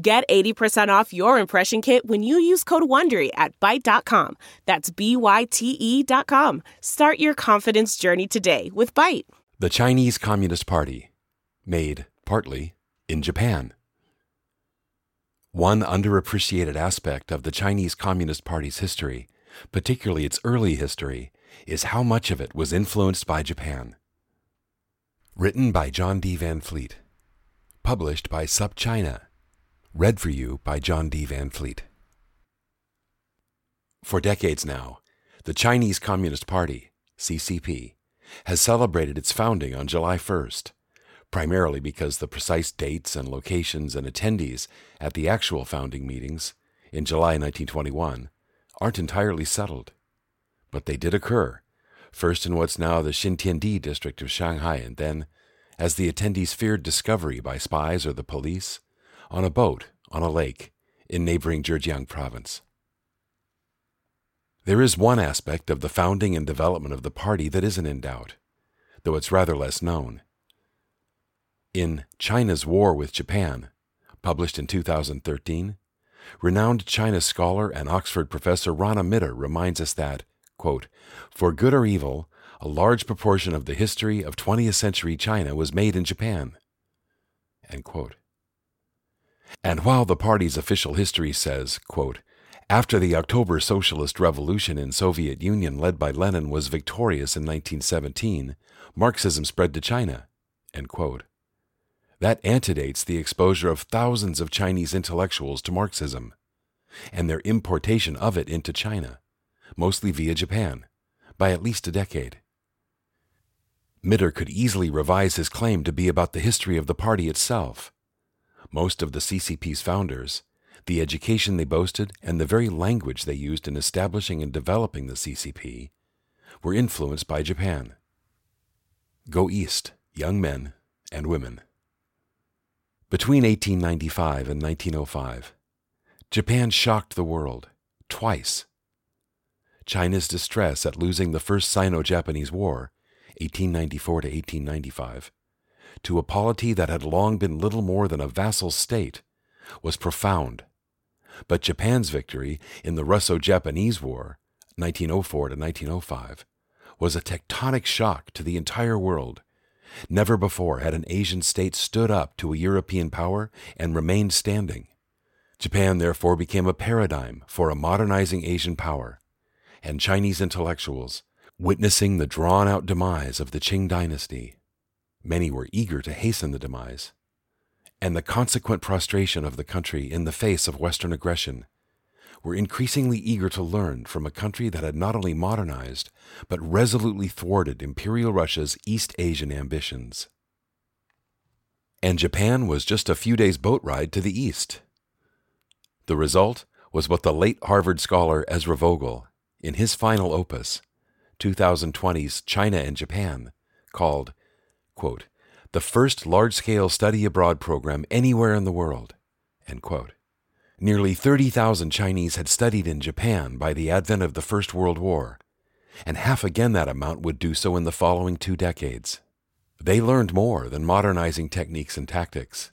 Get 80% off your impression kit when you use code WONDERY at Byte.com. That's B-Y-T-E dot com. Start your confidence journey today with Byte. The Chinese Communist Party, made, partly, in Japan. One underappreciated aspect of the Chinese Communist Party's history, particularly its early history, is how much of it was influenced by Japan. Written by John D. Van Fleet. Published by SupChina. Read for you by John D. Van Fleet. For decades now, the Chinese Communist Party, CCP, has celebrated its founding on July 1st, primarily because the precise dates and locations and attendees at the actual founding meetings in July 1921 aren't entirely settled. But they did occur, first in what's now the Xintiandi district of Shanghai, and then, as the attendees feared discovery by spies or the police, on a boat on a lake in neighboring Zhejiang province. There is one aspect of the founding and development of the party that isn't in doubt, though it's rather less known. In China's War with Japan, published in 2013, renowned China scholar and Oxford professor Rana Mitter reminds us that, quote, for good or evil, a large proportion of the history of 20th century China was made in Japan. End quote. And while the party's official history says, quote, after the October Socialist Revolution in Soviet Union led by Lenin was victorious in 1917, Marxism spread to China. That antedates the exposure of thousands of Chinese intellectuals to Marxism and their importation of it into China, mostly via Japan, by at least a decade. Mitter could easily revise his claim to be about the history of the party itself most of the CCP's founders, the education they boasted, and the very language they used in establishing and developing the CCP were influenced by Japan. Go East, young men and women. Between 1895 and 1905, Japan shocked the world twice. China's distress at losing the First Sino Japanese War, 1894 to 1895, to a polity that had long been little more than a vassal state was profound. But Japan's victory in the Russo Japanese War, 1904 to 1905, was a tectonic shock to the entire world. Never before had an Asian state stood up to a European power and remained standing. Japan therefore became a paradigm for a modernizing Asian power, and Chinese intellectuals, witnessing the drawn out demise of the Qing dynasty, Many were eager to hasten the demise, and the consequent prostration of the country in the face of Western aggression were increasingly eager to learn from a country that had not only modernized, but resolutely thwarted Imperial Russia's East Asian ambitions. And Japan was just a few days' boat ride to the east. The result was what the late Harvard scholar Ezra Vogel, in his final opus, 2020's China and Japan, called quote, the first large scale study abroad program anywhere in the world. Nearly 30,000 Chinese had studied in Japan by the advent of the First World War, and half again that amount would do so in the following two decades. They learned more than modernizing techniques and tactics.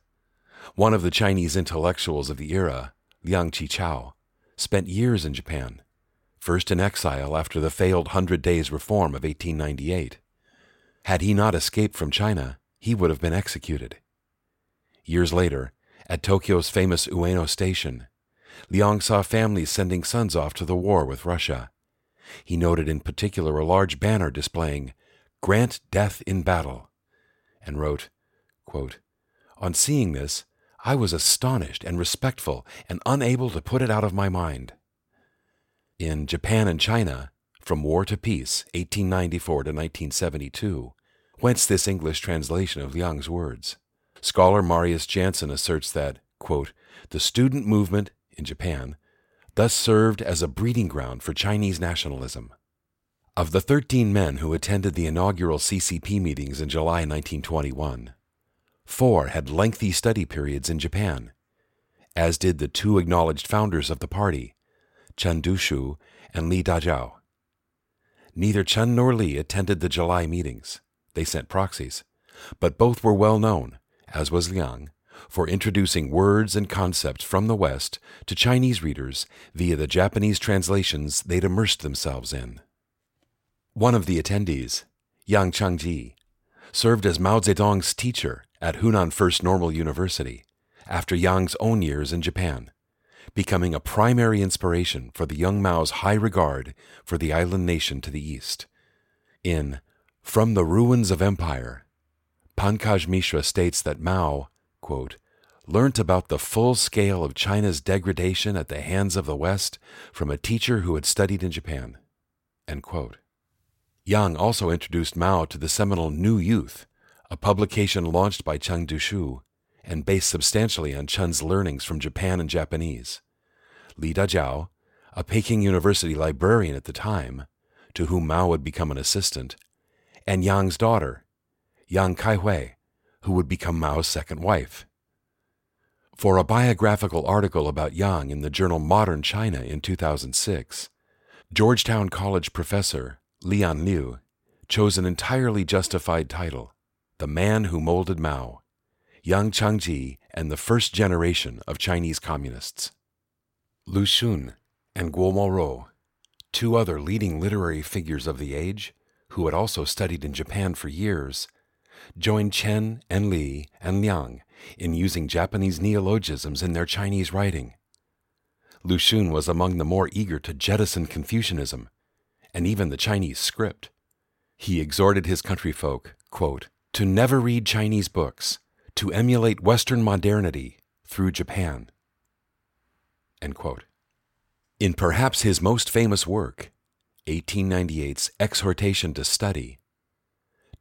One of the Chinese intellectuals of the era, Liang Qichao, spent years in Japan, first in exile after the failed Hundred Days Reform of 1898 had he not escaped from China, he would have been executed. Years later, at Tokyo's famous Ueno Station, Liang saw families sending sons off to the war with Russia. He noted in particular a large banner displaying, Grant death in battle, and wrote, quote, On seeing this, I was astonished and respectful and unable to put it out of my mind. In Japan and China, From War to Peace, 1894 to 1972, Whence this English translation of Liang's words? Scholar Marius Jansen asserts that, quote, the student movement in Japan thus served as a breeding ground for Chinese nationalism. Of the 13 men who attended the inaugural CCP meetings in July 1921, four had lengthy study periods in Japan, as did the two acknowledged founders of the party, Chen Duxiu and Li Dazhao. Neither Chen nor Li attended the July meetings. They sent proxies, but both were well known, as was Liang, for introducing words and concepts from the West to Chinese readers via the Japanese translations they'd immersed themselves in. One of the attendees, Yang Changji, served as Mao Zedong's teacher at Hunan First Normal University after Yang's own years in Japan, becoming a primary inspiration for the young Mao's high regard for the island nation to the east. In From the Ruins of Empire, Pankaj Mishra states that Mao quote, learnt about the full scale of China's degradation at the hands of the West from a teacher who had studied in Japan. Yang also introduced Mao to the seminal New Youth, a publication launched by Chen Duxiu and based substantially on Chen's learnings from Japan and Japanese. Li Dazhao, a Peking University librarian at the time, to whom Mao would become an assistant, and Yang's daughter, Yang Kaihui, who would become Mao's second wife. For a biographical article about Yang in the journal Modern China in 2006, Georgetown College professor Lian Liu chose an entirely justified title The Man Who Molded Mao Yang Changji and the First Generation of Chinese Communists. Lu Xun and Guo Moruo, two other leading literary figures of the age, who had also studied in Japan for years, joined Chen and Li and Liang in using Japanese neologisms in their Chinese writing. Lu Xun was among the more eager to jettison Confucianism and even the Chinese script. He exhorted his countryfolk, quote, to never read Chinese books, to emulate Western modernity through Japan. In perhaps his most famous work, 1898's Exhortation to Study,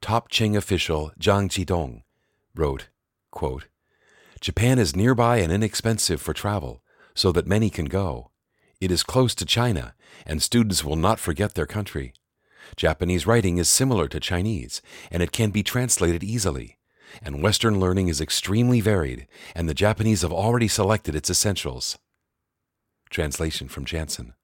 top Qing official Zhang Zhidong wrote, quote, Japan is nearby and inexpensive for travel, so that many can go. It is close to China, and students will not forget their country. Japanese writing is similar to Chinese, and it can be translated easily. And Western learning is extremely varied, and the Japanese have already selected its essentials. Translation from Jansen.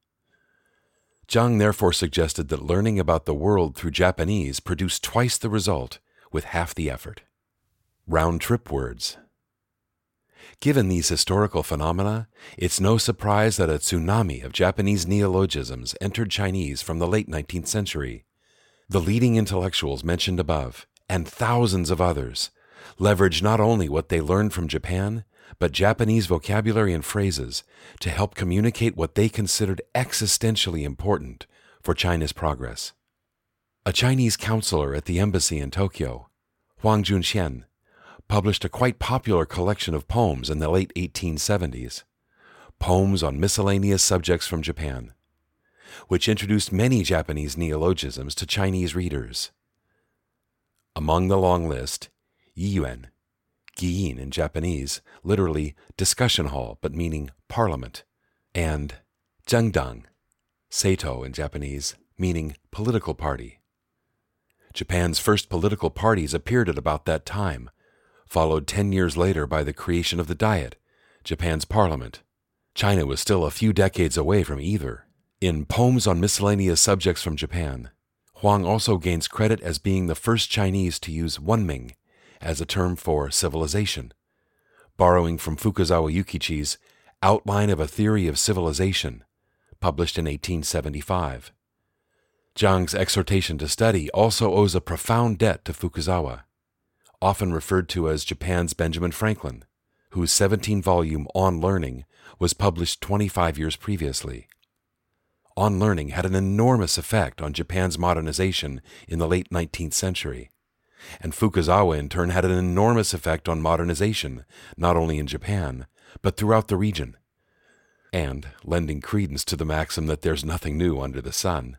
Zhang therefore suggested that learning about the world through Japanese produced twice the result with half the effort. Round trip words. Given these historical phenomena, it's no surprise that a tsunami of Japanese neologisms entered Chinese from the late 19th century. The leading intellectuals mentioned above, and thousands of others, leveraged not only what they learned from Japan, but Japanese vocabulary and phrases to help communicate what they considered existentially important for China's progress. A Chinese counselor at the embassy in Tokyo, Huang Zunxian, published a quite popular collection of poems in the late 1870s, poems on miscellaneous subjects from Japan, which introduced many Japanese neologisms to Chinese readers. Among the long list, Yiyuan, Giyin in Japanese, literally discussion hall, but meaning parliament, and Zhengdang, Seito in Japanese, meaning political party. Japan's first political parties appeared at about that time, followed ten years later by the creation of the Diet, Japan's parliament. China was still a few decades away from either. In Poems on Miscellaneous Subjects from Japan, Huang also gains credit as being the first Chinese to use Wenming as a term for civilization, borrowing from Fukuzawa Yukichi's Outline of a Theory of Civilization, published in 1875. Zhang's exhortation to study also owes a profound debt to Fukuzawa, often referred to as Japan's Benjamin Franklin, whose 17 volume On Learning was published 25 years previously. On Learning had an enormous effect on Japan's modernization in the late 19th century and Fukuzawa in turn had an enormous effect on modernization, not only in Japan, but throughout the region. And, lending credence to the maxim that there's nothing new under the sun,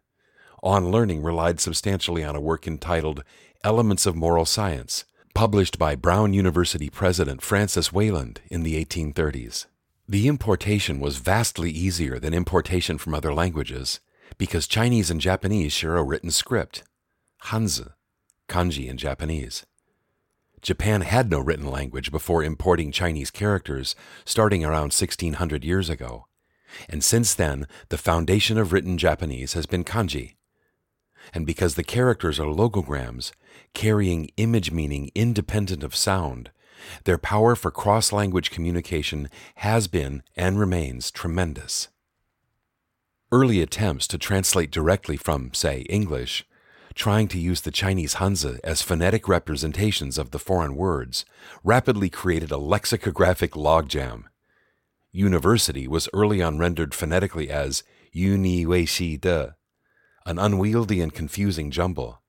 On Learning relied substantially on a work entitled Elements of Moral Science, published by Brown University President Francis Wayland in the 1830s. The importation was vastly easier than importation from other languages because Chinese and Japanese share a written script, Hanzi, kanji in Japanese. Japan had no written language before importing Chinese characters starting around 1600 years ago, and since then the foundation of written Japanese has been kanji. And because the characters are logograms, carrying image meaning independent of sound, their power for cross language communication has been and remains tremendous. Early attempts to translate directly from, say, English, trying to use the Chinese Hanzi as phonetic representations of the foreign words, rapidly created a lexicographic logjam. University was early on rendered phonetically as Uni Wei Xi De, an unwieldy and confusing jumble,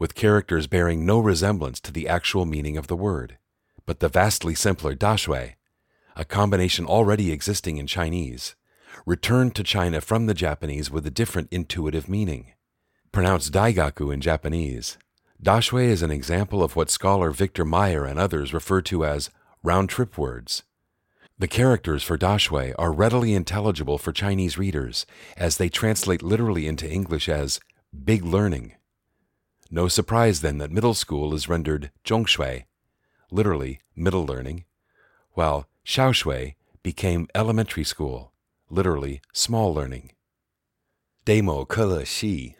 with characters bearing no resemblance to the actual meaning of the word but the vastly simpler daxue, a combination already existing in Chinese, returned to China from the Japanese with a different intuitive meaning. Pronounced daigaku in Japanese, daxue is an example of what scholar Victor Mair and others refer to as round trip words. The characters for daxue are readily intelligible for Chinese readers as they translate literally into English as big learning. No surprise then that middle school is rendered zhongxue literally middle learning, while Xiaoxue became elementary school, literally small learning. Demo Kele Shi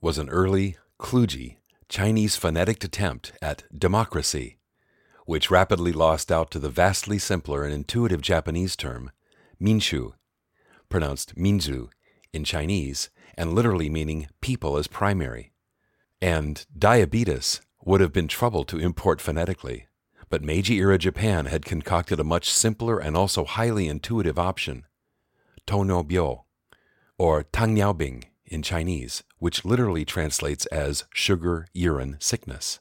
was an early, kludgy, Chinese phonetic attempt at democracy, which rapidly lost out to the vastly simpler and intuitive Japanese term, minshu, pronounced minzhu in Chinese and literally meaning people as primary. And diabetes would have been trouble to import phonetically, but Meiji era Japan had concocted a much simpler and also highly intuitive option, Tono Bio, or Tangyao in Chinese, which literally translates as sugar, urine, sickness.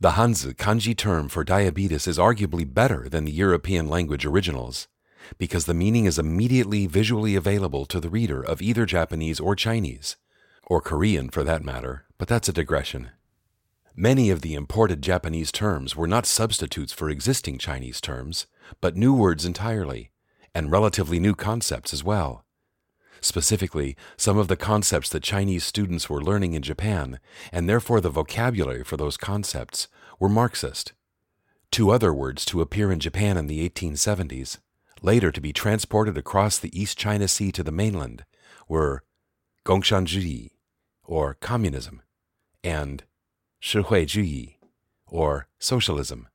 The Hanzi kanji term for diabetes is arguably better than the European language originals because the meaning is immediately visually available to the reader of either Japanese or Chinese, or Korean for that matter, but that's a digression. Many of the imported Japanese terms were not substitutes for existing Chinese terms, but new words entirely, and relatively new concepts as well specifically some of the concepts that Chinese students were learning in Japan, and therefore the vocabulary for those concepts, were Marxist. Two other words to appear in Japan in the 1870s, later to be transported across the East China Sea to the mainland, were Gongshanjuyi, or Communism, and Shihui Juyi, or Socialism.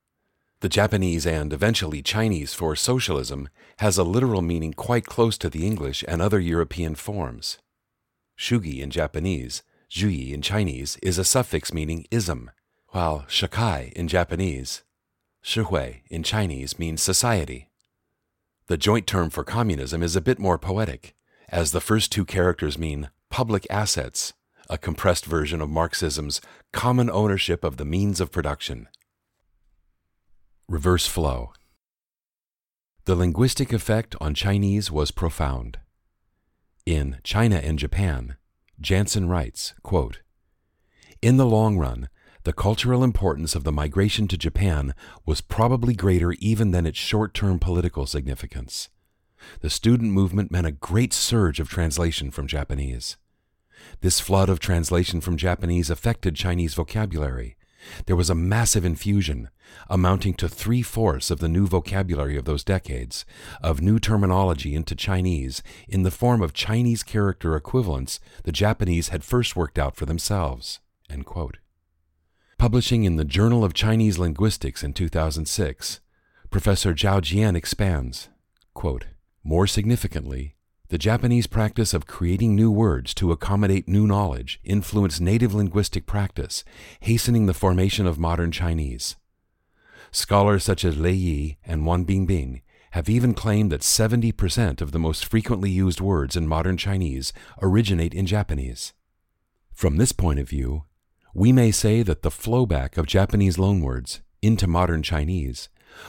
The Japanese and eventually Chinese for socialism has a literal meaning quite close to the English and other European forms. Shugi in Japanese, juyi in Chinese is a suffix meaning ism, while shakai in Japanese, shihui in Chinese means society. The joint term for communism is a bit more poetic, as the first two characters mean public assets a compressed version of Marxism's common ownership of the means of production. Reverse flow. The linguistic effect on Chinese was profound. In China and Japan, Jansen writes, quote, In the long run, the cultural importance of the migration to Japan was probably greater even than its short term political significance. The student movement meant a great surge of translation from Japanese. This flood of translation from Japanese affected Chinese vocabulary. There was a massive infusion, amounting to three fourths of the new vocabulary of those decades, of new terminology into Chinese in the form of Chinese character equivalents the Japanese had first worked out for themselves. Publishing in the Journal of Chinese Linguistics in 2006, Professor Zhao Jian expands quote, More significantly, the Japanese practice of creating new words to accommodate new knowledge influenced native linguistic practice, hastening the formation of modern Chinese. Scholars such as Lei Yi and Wan Bingbing have even claimed that 70% of the most frequently used words in modern Chinese originate in Japanese. From this point of view, we may say that the flowback of Japanese loanwords into modern Chinese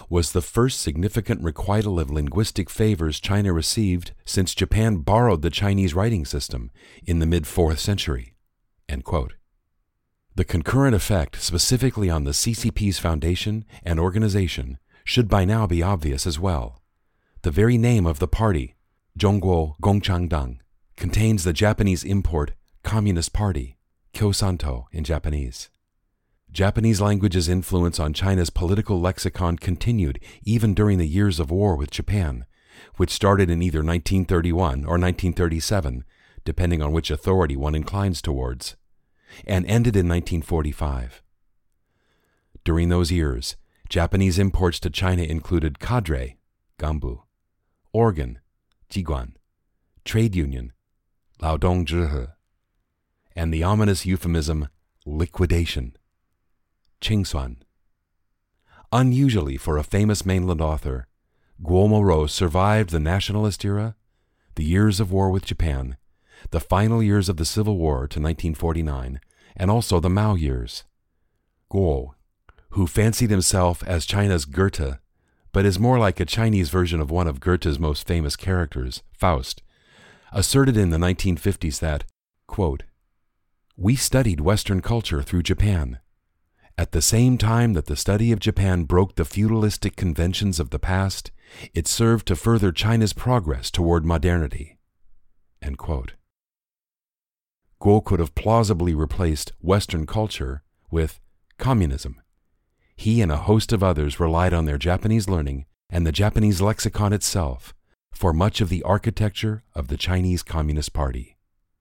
was the first significant requital of linguistic favors China received since Japan borrowed the Chinese writing system in the mid 4th century. The concurrent effect specifically on the CCP's foundation and organization should by now be obvious as well. The very name of the party, Zhongguo Gongchandang, contains the Japanese import Communist Party, Kyosanto in Japanese. Japanese language's influence on China's political lexicon continued even during the years of war with Japan, which started in either 1931 or 1937, depending on which authority one inclines towards and ended in 1945. During those years, Japanese imports to China included cadre, gambu, organ, jiguan, trade union, laodong zhihe, and the ominous euphemism liquidation, qingsuan. Unusually for a famous mainland author, Guo Moruo survived the nationalist era, the years of war with Japan, the final years of the Civil War to 1949, and also the Mao years. Guo, who fancied himself as China's Goethe, but is more like a Chinese version of one of Goethe's most famous characters, Faust, asserted in the 1950s that, quote, We studied Western culture through Japan. At the same time that the study of Japan broke the feudalistic conventions of the past, it served to further China's progress toward modernity. Guo could have plausibly replaced Western culture with communism. He and a host of others relied on their Japanese learning and the Japanese lexicon itself for much of the architecture of the Chinese Communist Party.